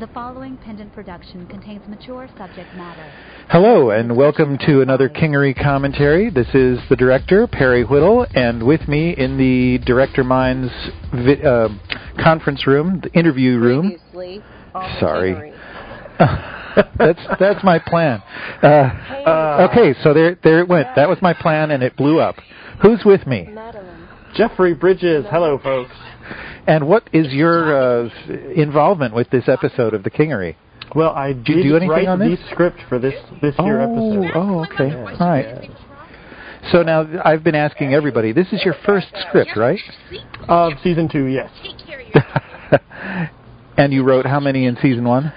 The following pendant production contains mature subject matter. Hello, and welcome to another Kingery commentary. This is the director, Perry Whittle, and with me in the Director Minds vi- uh, conference room, the interview room. Previously on Sorry. That's that's my plan. Uh, uh, okay, so there there it went. That was my plan, and it blew up. Who's with me? Madeline. Jeffrey Bridges. Hello, folks. And what is your uh, involvement with this episode of the Kingery? Well, I you did do anything write on the script for this this year oh, episode. oh, okay, Yeah. all right. So now I've been asking everybody. This is your first script, right? Of season two, yes, and you wrote how many in season one?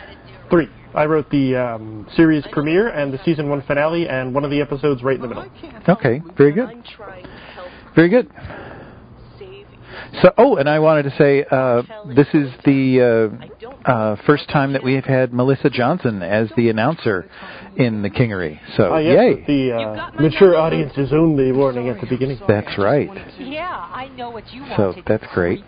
three. I wrote the um, series premiere and the season one finale, and one of the episodes right in the middle. Okay, very good, I'm trying to help very good. Save you. So, oh, and I wanted to say uh, this is the uh, uh, first time that we have had Melissa Johnson as the announcer in the Kingery. So, Ah, yes, yay! with the uh, mature audiences only warning at the beginning. That's right. Yeah, I know what you So wanted. that's great.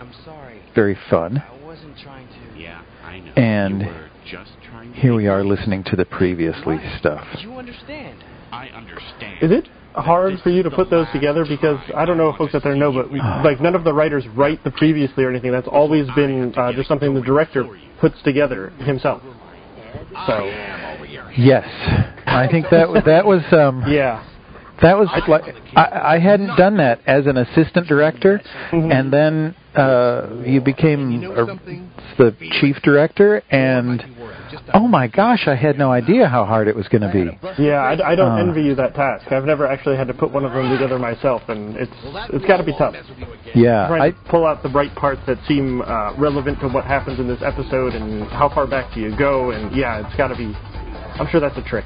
I'm sorry. Very fun. I wasn't trying to. Yeah, I know. And just trying to Here we are listening to the previously stuff. You understand? I understand. Is it hard for you to put those together? Because I don't know if folks out there know, but we, like none of the writers write the previously or anything. That's always been uh, just something the director puts together himself. So Yes, I think that was that was um, yeah, That was like I, I hadn't done that as an assistant director, Mhm. and then uh, you became uh, the chief director, and oh my gosh, I had no idea how hard it was going to be. yeah. I, I don't Uh. envy you that task. I've never actually had to put one of them together myself, and it's it's got to be tough. Yeah, trying I to pull out the right parts that seem uh, relevant to what happens in this episode and how far back do you go and yeah it's got to be i'm sure that's a trick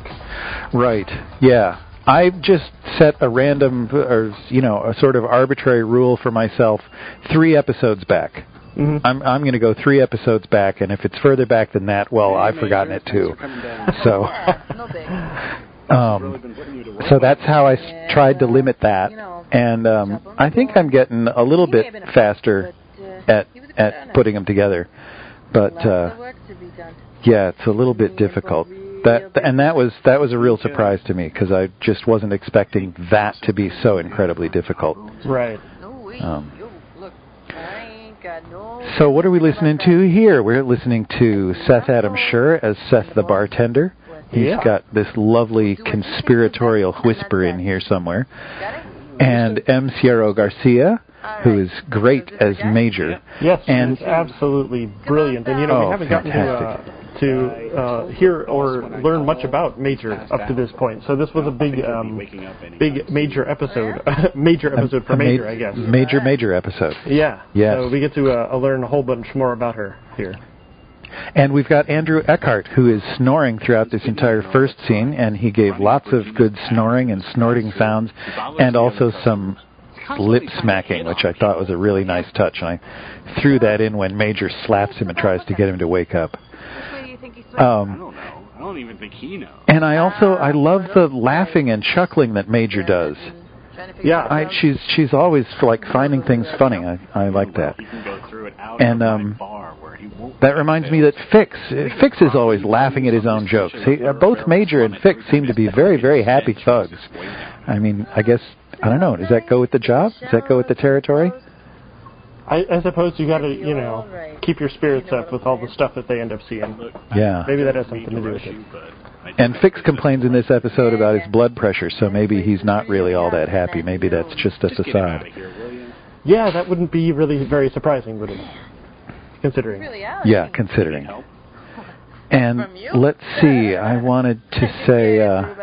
right. Yeah, I just set a random or you know a sort of arbitrary rule for myself, three episodes back. Mm-hmm. I'm I'm going to go three episodes back, and if it's further back than that, well, I've forgotten it too. So. Um, so that's how I s- tried to limit that, and um, I think I'm getting a little bit faster at at putting them together. But uh, work to be done. yeah, it's a little bit difficult. That and that was that was a real surprise to me because I just wasn't expecting that to be so incredibly difficult. right No way. Um, So what are we listening to here? We're listening to Seth Adam Sher as Seth the bartender. He's Yeah. got this lovely conspiratorial whisper in here somewhere. And M. Sierra Garcia, who is great as Major. yes And- it's absolutely brilliant. And you know Oh, we haven't gotten to uh, to uh, hear or learn much about major up to this point. So this was a big um, waking up any big major episode. Major episode for major i guess. Major, major episode. yeah. Yes. so we get to uh, learn a whole bunch more about her here. And we've got Andrew Eckhart, who is snoring throughout this entire first scene, and he gave lots of good snoring and snorting sounds, and also some lip smacking, which I thought was a really nice touch. And I threw that in when Major slaps him and tries to get him to wake up. Which way do you think he's I Um, don't know. I don't even think he knows. and I also I love the laughing and chuckling that Major does. Trying to figure Yeah, I, she's she's always like finding things funny. I I like that. He can go through it out And, um, bar where he won't That reminds me that Fix Fix is always laughing at his own jokes. He, uh, both Major and Fix seem to be very very happy thugs. I mean, I guess I don't know. Does that go with the job? Does that go with the territory? I, I suppose you got to, you know, keep your spirits up with all the stuff that they end up seeing. Yeah. Maybe that has something to do with it. And Fix complains in this episode about his blood pressure, so maybe he's not really all that happy. Maybe that's just a Just get him out facade. of here, will you? Yeah, that wouldn't be really very surprising, would it? Considering. Yeah, considering. Help? And let's see. I wanted to say. Uh,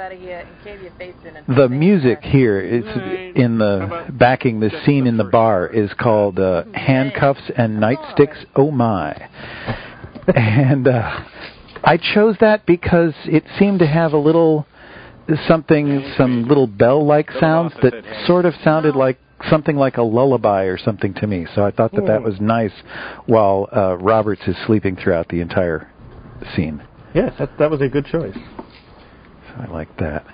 the music here is in the backing the scene in the bar is called uh, handcuffs and nightsticks oh my. And uh, i chose that because it seemed to have a little something some little bell like sounds that sort of sounded like something like a lullaby or something to me. So i thought that that was nice while uh, roberts is sleeping throughout the entire scene Yes, that, that was a good choice. so i like that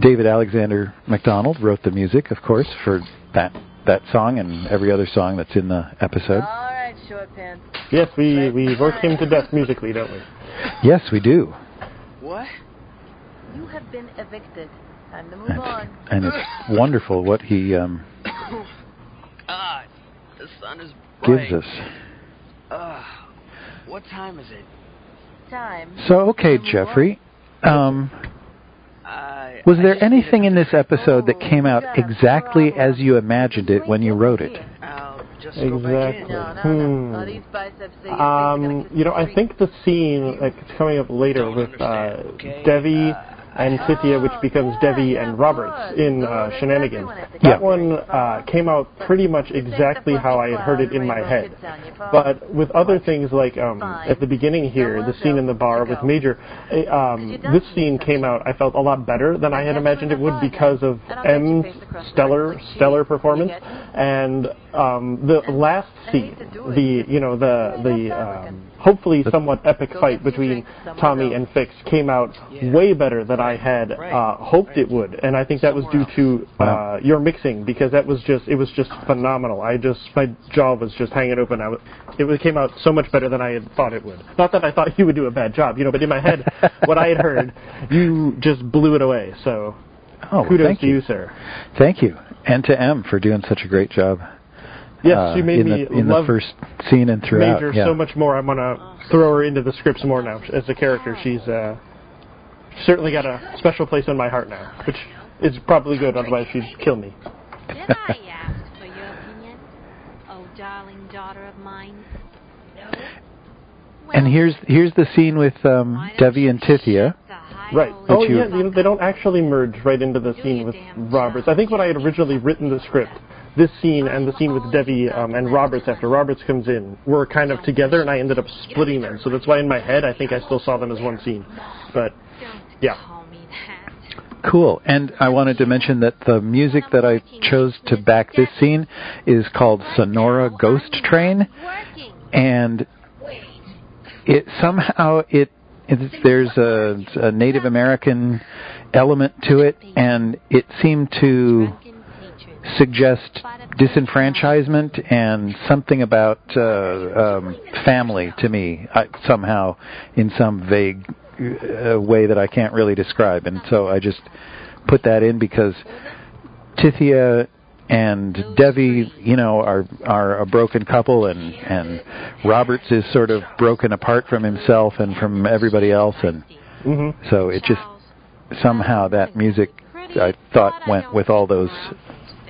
David Alexander McDonald wrote the music, of course, for that that song and every other song that's in the episode. All right, short pants. Yes, we we work him to death musically, don't we? Yes, we do. What? You have been evicted. Time to move And, on. and it's wonderful what he um, Ah, the sun is bright. gives us. Ah, what time is it? Time. So, okay, to Jeffrey. Um, I, was there just anything in this episode that came out exactly as you imagined it when you wrote it? I'll just go back in. Exactly. No, no, Hmm. no. Oh, these biceps say your face are gonna Um, you know, I think the scene like it's coming up later Don't with uh, okay? Devi Uh, and Cynthia, which becomes Devi and Roberts in uh, Shenanigans. That one uh, came out pretty much exactly how I had heard it in my head. But with other things like um, at the beginning here, the scene in the bar with Major, eh, um, this scene came out I felt a lot better than I had imagined it would because of M's stellar stellar performance and um, the last scene, the you know the the um, hopefully somewhat epic fight between Tommy and Fix came out way better than I had uh, hoped it would, and I think that was due to uh, your mixing because that was just it was just phenomenal. I just my jaw was just hanging open. I w- it was- came out so much better than I had thought it would. Not that I thought you would do a bad job, you know, but in my head, what I had heard, you just blew it away. So Oh, kudos thank to you. you, sir. Thank you. And to M for doing such a great job. Yes, uh, she made in me the, in love the first scene and throughout. Major yeah. so much more. I'm gonna throw her into the scripts more now as a character. She's uh, certainly got a special place in my heart now, which is probably good. Otherwise, she'd kill me. Did I ask for your opinion? Oh, darling daughter of mine. No. And here's here's the scene with um, Devi and Tithia. Right. Oh you- yeah, you know, they don't actually merge right into the scene with Roberts. I think when I had originally written the script, this scene and the scene with Devi um, and Roberts after Roberts comes in were kind of together, and I ended up splitting them. So that's why in my head I think I still saw them as one scene. But Yeah. Cool. And I wanted to mention that the music that I chose to back this scene is called Sonora Ghost Train, and it somehow it, it there's a, a Native American element to it, and it seemed to. Suggest disenfranchisement and something about uh, um, family to me I, somehow in some vague uh, way that I can't really describe, and so I just put that in because Tithia and Devi, you know, are are a broken couple, and and Roberts is sort of broken apart from himself and from everybody else, and hmm so it just somehow that music I thought went with all those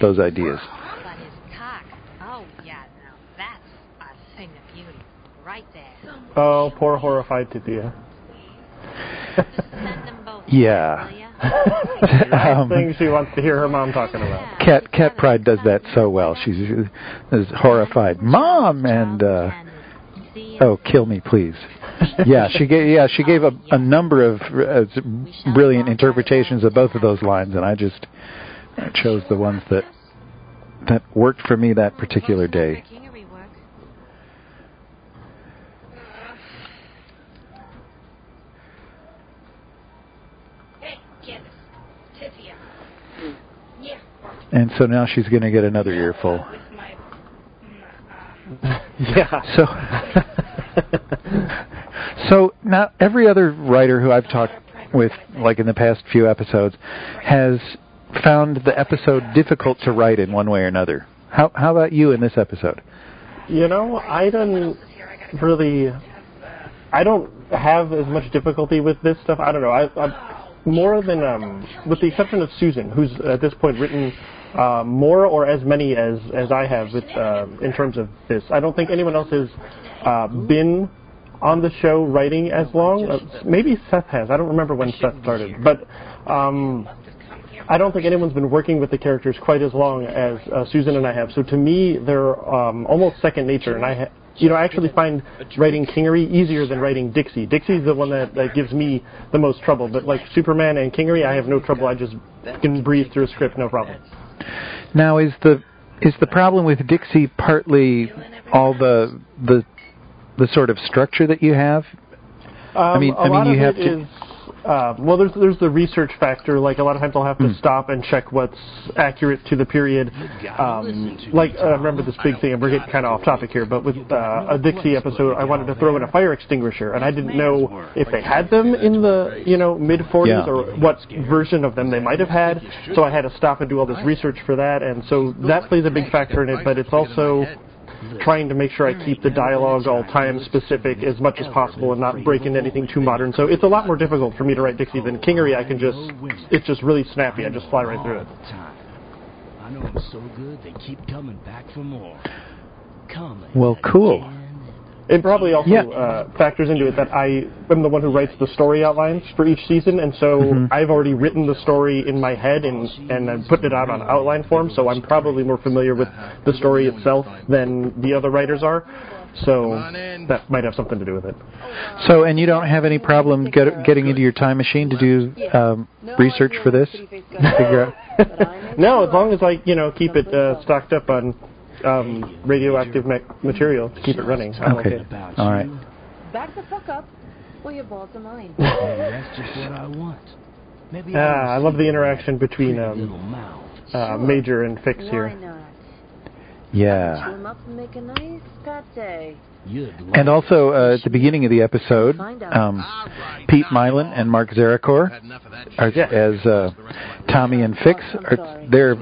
those ideas. But his cock. Oh, yeah, now that's a thing of beauty. Right there. oh, poor horrified Tithia. Send them both. Yeah. Um, thing she wants to hear her mom talking about. Cat Cat Pride does that so well. She's is horrified, mom, and uh, oh, kill me, please. Yeah, she gave yeah she gave a, a number of uh, brilliant interpretations of both of those lines, and I just I chose the ones that that worked for me that particular day. Hey, kids. Tithia. Yeah. And so now she's going to get another earful. Yeah. So, so now every other writer who I've talked with, like in the past few episodes, has found the episode difficult to write in one way or another. How how about you in this episode? You know, I don't really. I don't have as much difficulty with this stuff. I don't know. I, I more than um, with the exception of Susan, who's at this point written uh, more or as many as as I have with uh, in terms of this. I don't think anyone else has uh, been on the show writing as long. Uh, maybe Seth has. I don't remember when Seth started, but. Um, I don't think anyone's been working with the characters quite as long as uh, Susan and I have. So to me, they're um, almost second nature, and I, ha- you know, I actually find writing Kingery easier than writing Dixie. Dixie's the one that, that gives me the most trouble. But like Superman and Kingery, I have no trouble. I just can breathe through a script, no problem. Now is the is the problem with Dixie partly all the the the sort of structure that you have? Um, mean- a I mean, you have to- is Uh, well, there's there's the research factor. Like a lot of times, I'll have to stop and check what's accurate to the period. Um, like uh, remember this big thing. and We're getting kind of off topic here, but with uh, a Dixie episode, I wanted to throw in a fire extinguisher, and I didn't know if they had them in the you know mid 40s Yeah. or what version of them they might have had. So I had to stop and do all this research for that, and so that plays a big factor in it. But it's also trying to make sure I keep the dialogue all time specific as much as possible and not break into anything too modern. So it's a lot more difficult for me to write Dixie than oh, Kingery. I can just, it's just really snappy. I just fly right through it. All the time. I know them so good they keep coming back for more. Coming. Well, cool. It probably also Yeah. uh, factors into it that I am the one who writes the story outlines for each season, and so Mhm. I've already written the story in my head and and I'm putting it out on outline form. So I'm probably more familiar with the story itself than the other writers are. So that might have something to do with it. So, and you don't have any problem get, getting into your time machine to do um, research for this? Figure out. no, as long as I you know keep it uh, stocked up on um, radioactive ma- material to keep it running. I'm Okay. okay. About All right. you. Back the fuck up, or your balls are mine. Maybe that's just what I want. Maybe Ah, I love the interaction between little um, mouth. uh, Major and Fix Why here. not? Yeah. Chew 'em up and make a nice pate. You'd And also, uh, at the beginning of the episode, um, Pete Mylan and Mark Zarakor, are, as uh, Tommy and Fix, are, they're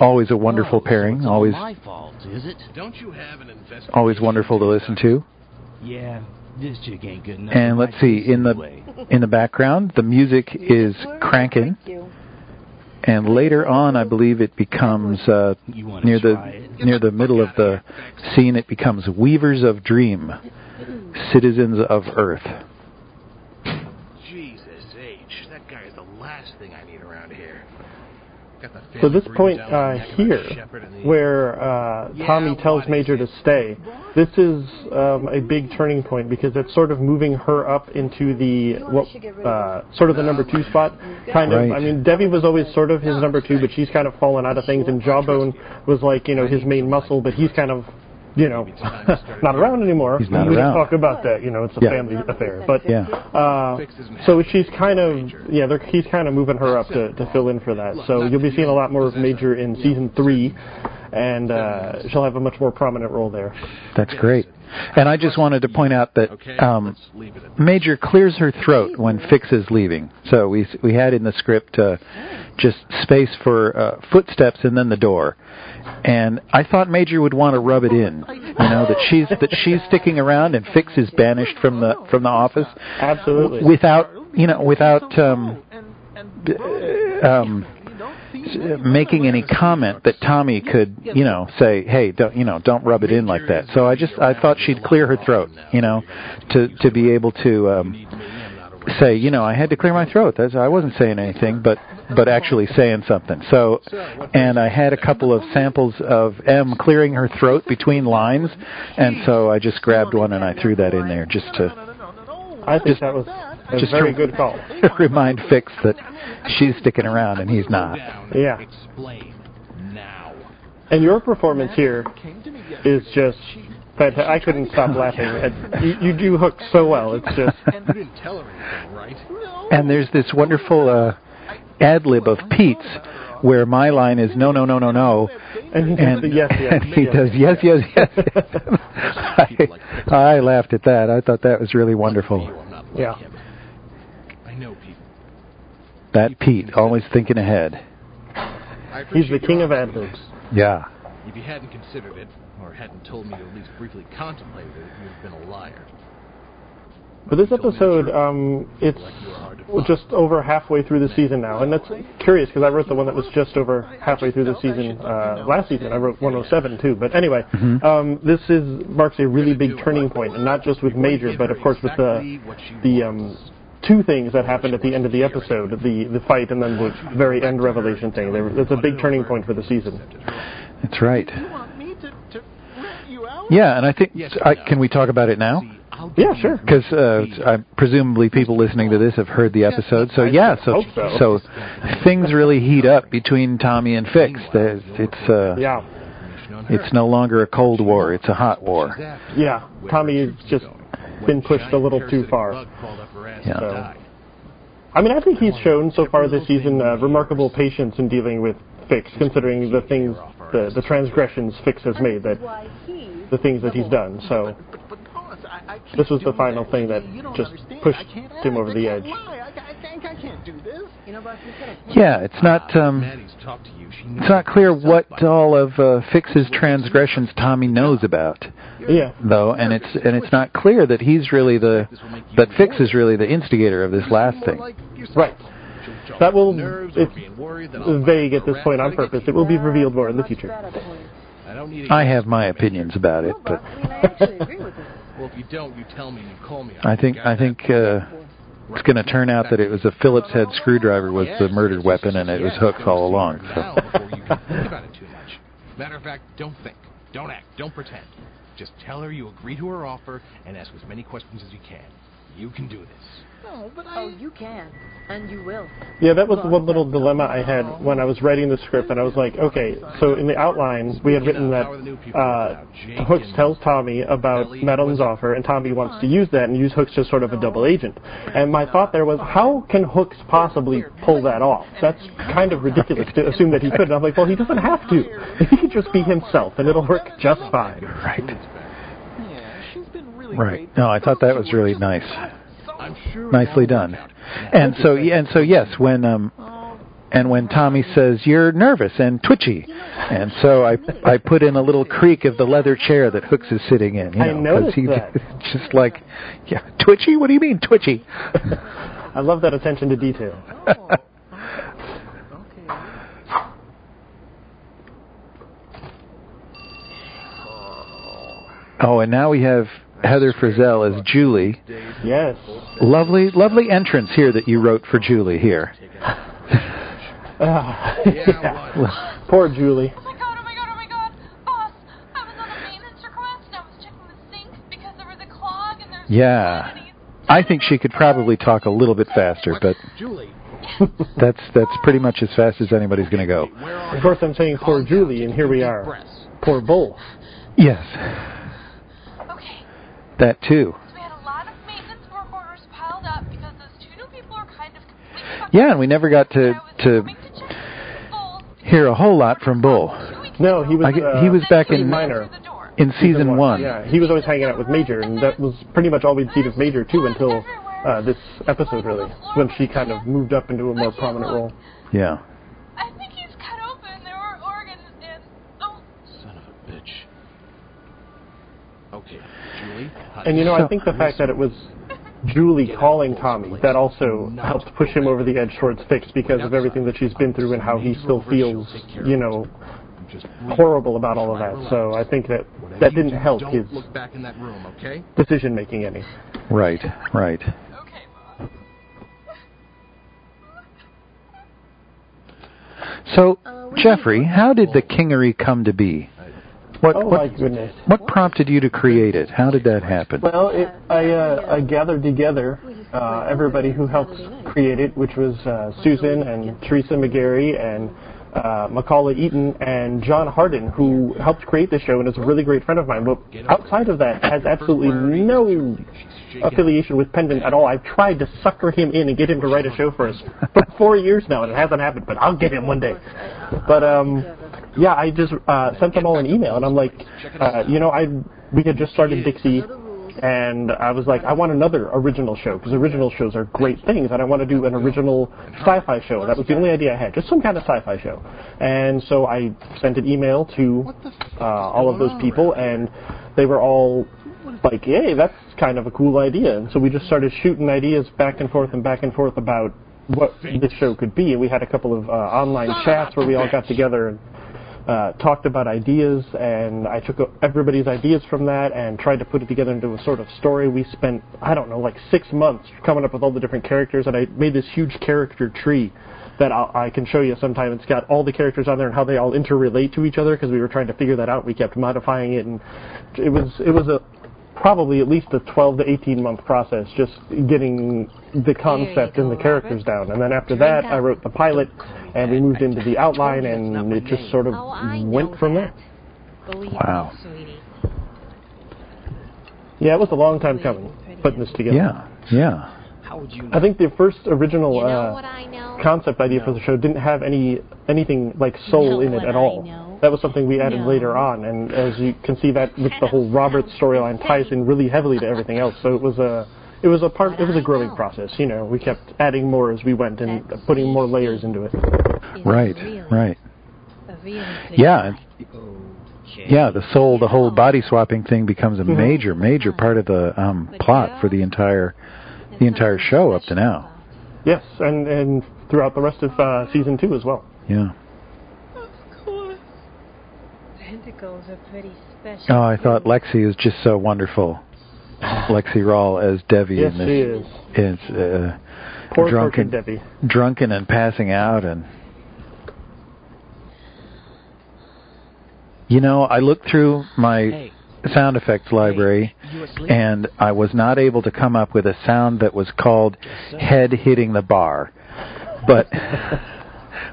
always a wonderful Oh, pairing. it's Always, my fault, is it? Don't you have an investigation? always wonderful to listen to. Yeah, this chick ain't good enough. And let's see, in the in the background, the music is cranking, Thank you. and later on, I believe it becomes uh, near the it? near the middle of the scene. It becomes Weavers of Dream, Citizens of Earth. Jesus H. That guy is the last thing I need around here. Got the So this point uh, neck of a here, shepherd in the- where uh, Tommy tells Major to stay, this is um, a big turning point because it's sort of moving her up into the what, uh, sort of the number two spot. Kind of. Right. I mean, Debbie was always sort of his number two, but she's kind of fallen out of things. And Jawbone was like you know his main muscle, but he's kind of you know not around anymore. He's not we around. talk about that. You know, it's a Yeah. family affair. But Yeah. uh, so she's kind of yeah, they're, he's kind of moving her up to, to fill in for that. So you'll be seeing a lot more of Major in season three, and uh, she'll have a much more prominent role there. That's great. And I just wanted to point out that Okay, um, let's leave it at Major clears her throat when Fix is leaving. So we we had in the script uh, just space for uh, footsteps and then the door. And I thought Major would want to rub it in, you know, that she's that she's sticking around and Fix is banished from the from the office Absolutely. without you know without um, um, making any comment that Tommy could you know say hey don't you know don't rub it in like that. So I just I thought she'd clear her throat you know to to be able to um, say you know I had to clear my throat. That's I wasn't saying anything but but actually saying something. So and I had a couple of samples of M clearing her throat between lines, and so I just grabbed one and I threw that in there just to I think that was a just very to good call. remind Fix that she's sticking around and he's not. Yeah. And your performance here is just fantastic. I couldn't stop laughing. At, you, you do hook so well. It's just You didn't tell her anything, right? And there's this wonderful uh, ad lib of Pete's where my line is no, no, no, no, no, and he does and, yes, yes, and he yes. does yes, yes, yes. I, I laughed at that. I thought that was really wonderful. I'm not like Yeah. him. I know Pete. That Pete, always thinking ahead. He's the king of ad libs. Yeah. If you hadn't considered it, or hadn't told me to at least briefly contemplated it, you'd have been a liar. For this episode, um, it's just over halfway through the season now, and that's curious because I wrote the one that was just over halfway through the season uh, last season. I wrote 107 too, but anyway, um, this is marks a really big turning point, and not just with Major, but of course with the the um, two things that happened at the end of the episode: the the fight and then the very end revelation thing. There, it's a big turning point for the season. That's right. Yeah, and I think I, can we talk about it now? Yeah, sure. Because uh, I, presumably people listening to this have heard the episode. So yeah, so hope so. things really heat up between Tommy and Fix. There's, it's uh, Yeah, it's no longer a cold war; it's a hot war. yeah. Tommy has just been pushed a little too far. Yeah. So. I mean, I think he's shown so far this season uh, remarkable patience in dealing with Fix, considering the things, the, the transgressions Fix has made, that the things that he's done. So this was the final thing that just pushed him over the edge. Yeah, it's not um, it's not clear what all of uh, Fix's transgressions Tommy knows about. Yeah. Though, and it's and it's not clear that he's really the that Fix is really the instigator of this last thing. Right. That will it's vague at this point on purpose. It will be revealed more in the future. I have my opinions about it, but well, if you don't, you tell me and you call me. I think I think uh, it's going to turn out that it was a Phillips head screwdriver was the murdered weapon, and it was hooks all along. So. Before you can think about it too much. Matter of fact, don't think, don't act, don't pretend. Just tell her you agree to her offer and ask as many questions as you can. You can do this. No, but I... Oh, you can. And you will. Yeah, that was one little dilemma I had when I was writing the script, and I was like, okay, so in the outline, we had written that uh, Hooks tells Tommy about Madeline's offer, and Tommy wants to use that and use Hooks as sort of a double agent. And my thought there was, how can Hooks possibly pull that off? That's kind of ridiculous to assume that he could. And I'm like, well, he doesn't have to. He could just be himself, and it'll work just fine. Right. Right. No, I thought that was really nice. Nicely done. And so and so yes, when um and when Tommy says you're nervous and twitchy, and so I I put in a little creak of the leather chair that Hooks is sitting in. You know, I noticed he, that. Just like, yeah, twitchy. What do you mean twitchy? I love that attention to detail. oh, and now we have Heather Frizzell as Julie. Yes. Lovely, lovely entrance here that you wrote for Julie here. Uh, yeah. Poor Julie. Oh my god, oh my god, oh my god. Boss, I was on a maintenance request and I was checking the sink because there was a clog and there's Yeah. I think she could probably talk a little bit faster, but that's that's pretty much as fast as anybody's going to go. Of course, I'm saying poor Julie, and here we are. Poor Bull. Yes. Okay. That too. So we had a lot of maintenance work orders piled up because those two new people are kind of Yeah, and we never got to to hear a whole lot from Bull. No, he was. I, uh, he was back in minor. in season one. Yeah, he was always hanging out with Major, and that was pretty much all we'd seen of Major too until uh, this episode, really, when she kind of moved up into a more prominent role. Yeah. I think he's cut open. There were organs and oh. Son of a bitch. Okay, Julie. And you know, I think the fact that it was Julie calling Tommy that also helped push him over the edge towards Fix because of everything that she's been through and how he still feels, you know, horrible about all of that. So I think that that didn't help his Look back in that room, okay? decision making any. Right. Right. So, Jeffrey, how did the Kingery come to be? What, oh what, my goodness! What prompted you to create it? How did that happen? Well, it, I, uh, I gathered together uh, everybody who helped create it, which was uh, Susan and Teresa McGarry and uh, Macaulay Eaton and John Harden, who helped create the show and is a really great friend of mine. But outside of that, has absolutely no affiliation with Pendant at all. I've tried to sucker him in and get him to write a show for us for four years now, and it hasn't happened. But I'll get him one day. But um, yeah, I just uh, sent them all an email, and I'm like, uh, you know, I we had just started Dixie. And I was like, I want another original show because original shows are great things, and I want to do an original sci-fi show. That was the only idea I had, just some kind of sci-fi show. And so I sent an email to uh, all of those people, and they were all like, "Hey, that's kind of a cool idea." And so we just started shooting ideas back and forth and back and forth about what this show could be. And we had a couple of uh, online chats where we all got together and uh, talked about ideas, and I took everybody's ideas from that and tried to put it together into a sort of story. We spent, I don't know, like six months coming up with all the different characters, and I made this huge character tree that I'll, I can show you sometime. It's got all the characters on there and how they all interrelate to each other because we were trying to figure that out. We kept modifying it, and it was it was a probably at least a 12 to 18 month process just getting the concept and the characters down. And then after that, I wrote the pilot, and we moved into the outline, and it just sort of went from there. Wow. Yeah, it was a long time coming putting this together. Yeah. Yeah. would you know? I think the first original You know uh, I know? concept idea for the show didn't have any anything like soul know in it at I all. Know? That was something we added No. later on, and as you can see, that with the whole Roberts storyline ties in really heavily to everything else. So it was a it was a part it was a growing process. You know, we kept adding more as we went and putting more layers into it. Right, right. A really good Yeah, yeah. The soul, the whole body swapping thing becomes a Mhm. major, major part of the um, plot for the entire the entire show up to now. Yes, and and throughout the rest of uh, season two as well. Yeah. Tentacles are pretty special. Oh, I thought Lexi was just so wonderful. Lexi Rawl as Devi Yes, in she this is. is uh, Poor drunken, tortured Debbie. drunken and passing out, and you know, I looked through my Hey, sound effects library, you asleep? and I was not able to come up with a sound that was called head hitting the bar, but.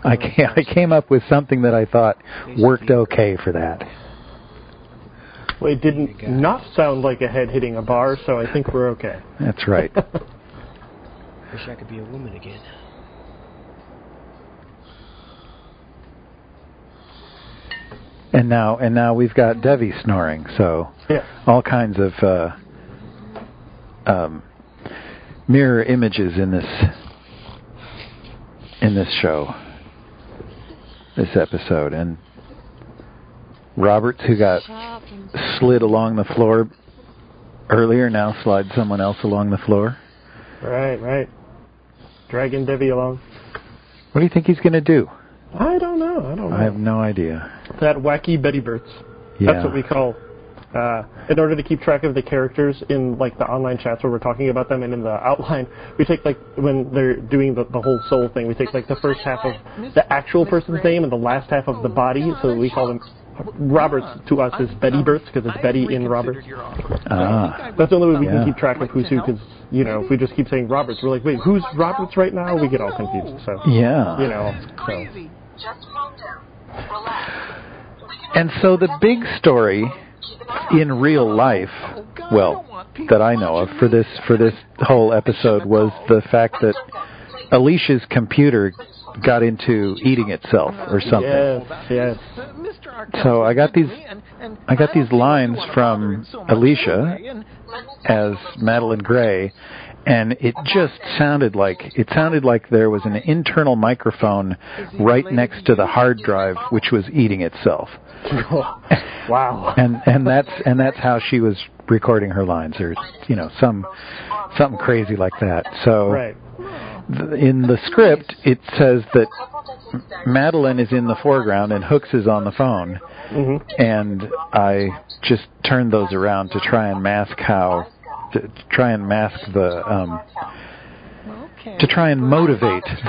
I ca I came up with something that I thought worked okay for that. Well, it didn't not sound like a head hitting a bar, so I think we're okay. That's right. Wish I could be a woman again. And now, and now we've got Devi snoring. So Yeah. all kinds of uh, um, mirror images in this in this show, this episode, and Roberts, who got slid along the floor earlier, now slides someone else along the floor. Right, right. Dragging Debbie along. What do you think he's going to do? I don't know. I don't know. I have no idea. that wacky Betty Burts. Yeah. That's what we call. Uh, in order to keep track of the characters in like the online chats where we're talking about them, and in the outline, we take like when they're doing the, the whole soul thing, we take like the first half of the actual person's name and the last half of the body. So we call them Roberts to us is Betty Burts because it's Betty in Roberts. Ah, That's the only way we Yeah. can keep track of who's who. Because you know, if we just keep saying Roberts, we're like, wait, who's Roberts right now? We get all confused. So yeah. you know, so. Just calm down. Relax. And so the big story in real life, well, that I know of for this for this whole episode was the fact that Alicia's computer got into eating itself or something. Yes, yes. So I got these I got these lines from Alicia as Madeline Gray and it just sounded like it sounded like there was an internal microphone right next to the hard drive which was eating itself. wow. and and that's and that's how she was recording her lines or you know some something crazy like that so Right. th- in the script it says that Madeline is in the foreground and Hooks is on the phone hmm and I just turned those around to try and mask how to, to try and mask the um to try and motivate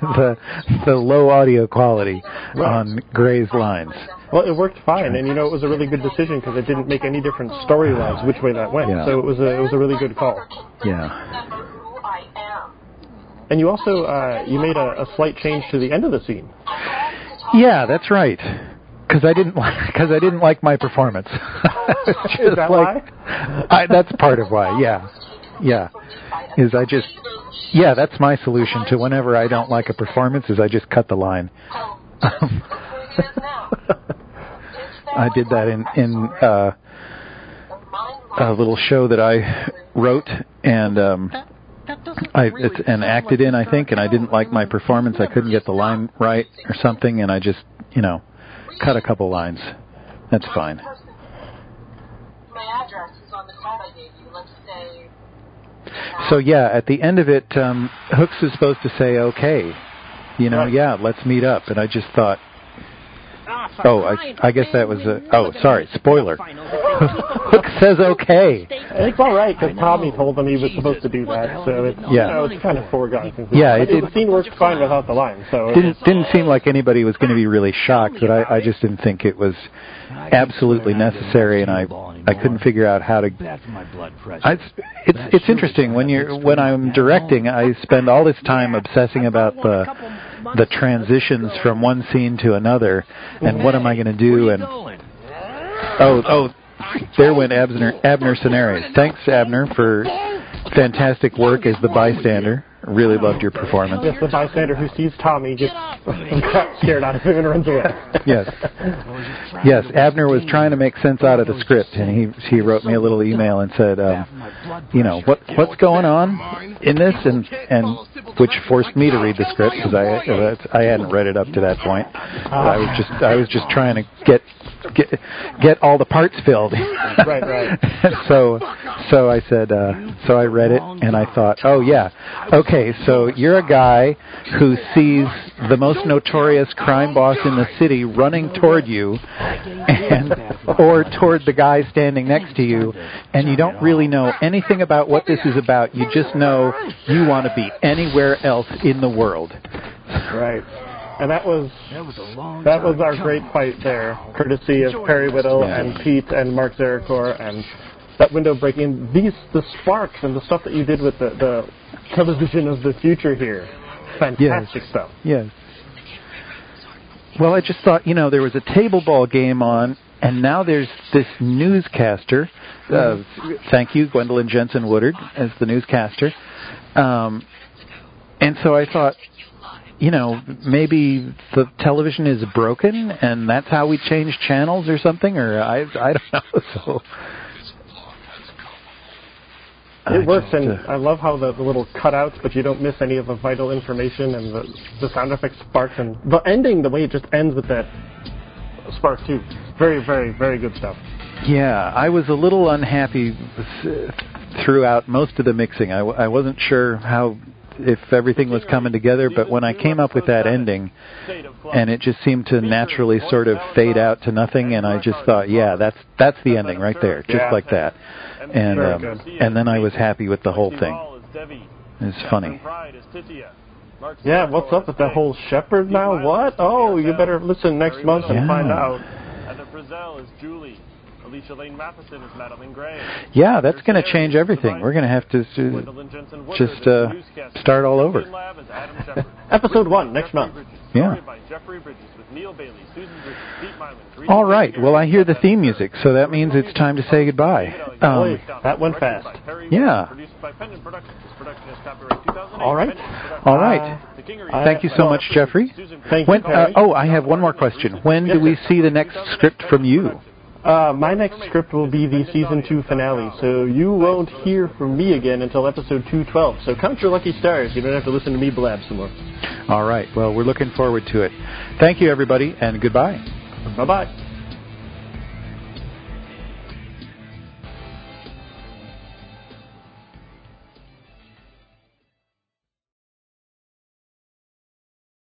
the the low audio quality on Gray's lines. Well, it worked fine, and you know it was a really good decision because it didn't make any difference story-wise which way that went. Yeah. So it was a it was a really good call. Yeah. Remember who I am. And you also uh, you made a, a slight change to the end of the scene. Yeah, that's right. Because I didn't like because I didn't like my performance. Is that like, why? I, that's part of why. Yeah, yeah. Is I just yeah, that's my solution to whenever I don't like a performance. Is I just cut the line. Um, I did that in in uh, a little show that I wrote and um, I it's, and acted in. I think, and I didn't like my performance. I couldn't get the line right or something, and I just you know cut a couple lines. That's fine. My address is on the card I gave you. Let's say. So yeah, at the end of it, um, Hooks is supposed to say okay. You know, Right. yeah, let's meet up. And I just thought, oh, I, I guess that was a. Oh, sorry, spoiler. Hooks says okay. It's all right because Tommy told him he was supposed to do that, so it's Yeah. you know, it's kind of foregone. conclusion. Yeah, it But did- the scene worked fine without the line. So it Didn't didn't seem like anybody was going to be really shocked, but I, I just didn't think it was absolutely necessary, and I I couldn't figure out how to Bad for my blood pressure. I, it's it's interesting when you're when I'm directing. I spend all this time obsessing about the the transitions from one scene to another, and what am I going to do? And oh oh, there went Abner Abner Scenaries. Thanks Abner for fantastic work as the bystander. Really loved your performance. Yes, the bystander who sees Tommy gets scared out of him and runs away. Yes. Yes, Abner was trying to make sense out of the script, and he he wrote me a little email and said, um, you know, what what's going on in this, and and which forced me to read the script because I I hadn't read it up to that point. But I was just I was just trying to get get get all the parts filled. right, right. so so I said uh, so I read it and I thought, oh yeah, okay, so you're a guy who sees the most notorious crime boss in the city running toward you, and or toward the guy standing next to you, and you don't really know anything about what this is about. You just know you want to be anywhere else in the world. Right. And that was that was that was our great fight there, courtesy of Perry Whittle and Pete and Mark Zeracor and that window breaking. These the sparks and the stuff that you did with the, the television of the future here. Fantastic stuff. Yes. Well, I just thought, you know, there was a table ball game on, and now there's this newscaster. Uh, thank you, Gwendolyn Jensen Woodard, as the newscaster. Um, and so I thought, you know, maybe the television is broken, and that's how we change channels or something, or I, I don't know. So It works, just, and uh, I love how the, the little cutouts, but you don't miss any of the vital information, and the, the sound effects sparks, and the ending, the way it just ends with that spark too. Very, very, very good stuff. Yeah, I was a little unhappy throughout most of the mixing. I, w- I wasn't sure how if everything was coming together, but when I came up with that ending, and it just seemed to naturally sort of fade out to nothing, and I just thought, yeah, that's that's the ending right there, just like that. And um, and then I was happy with the whole thing. It's funny. Yeah, what's up with that whole shepherd now? What? Oh, you better listen next month and Yeah. find out. And the Frizzell is Julie. Alicia Lane Matheson is Madeline Gray. Yeah, that's going to change everything. We're going to have to s- Gwendolyn Jensen Woodard just uh, start all over. Green Lab is Adam Shepard. Episode one next month. Yeah. Story by Jeffrey Bridges Bailey, Bridges, Pete Mylan, Teresa All right. Well, I hear the theme music, so that means it's time to say goodbye. Um, that went fast. Yeah. Produced by Pendant Productions. This production is copyright 2008. All right. Pendant Productions. all right. Uh, Thank you so much, Jeffrey. Thank When, you, uh, oh, I have one more question. When do we see the next script from you? Uh, my next script will be the season two finale, so you won't hear from me again until episode 212. So count your lucky stars. You don't have to listen to me blab some more. All right. Well, we're looking forward to it. Thank you, everybody, and goodbye. Bye bye.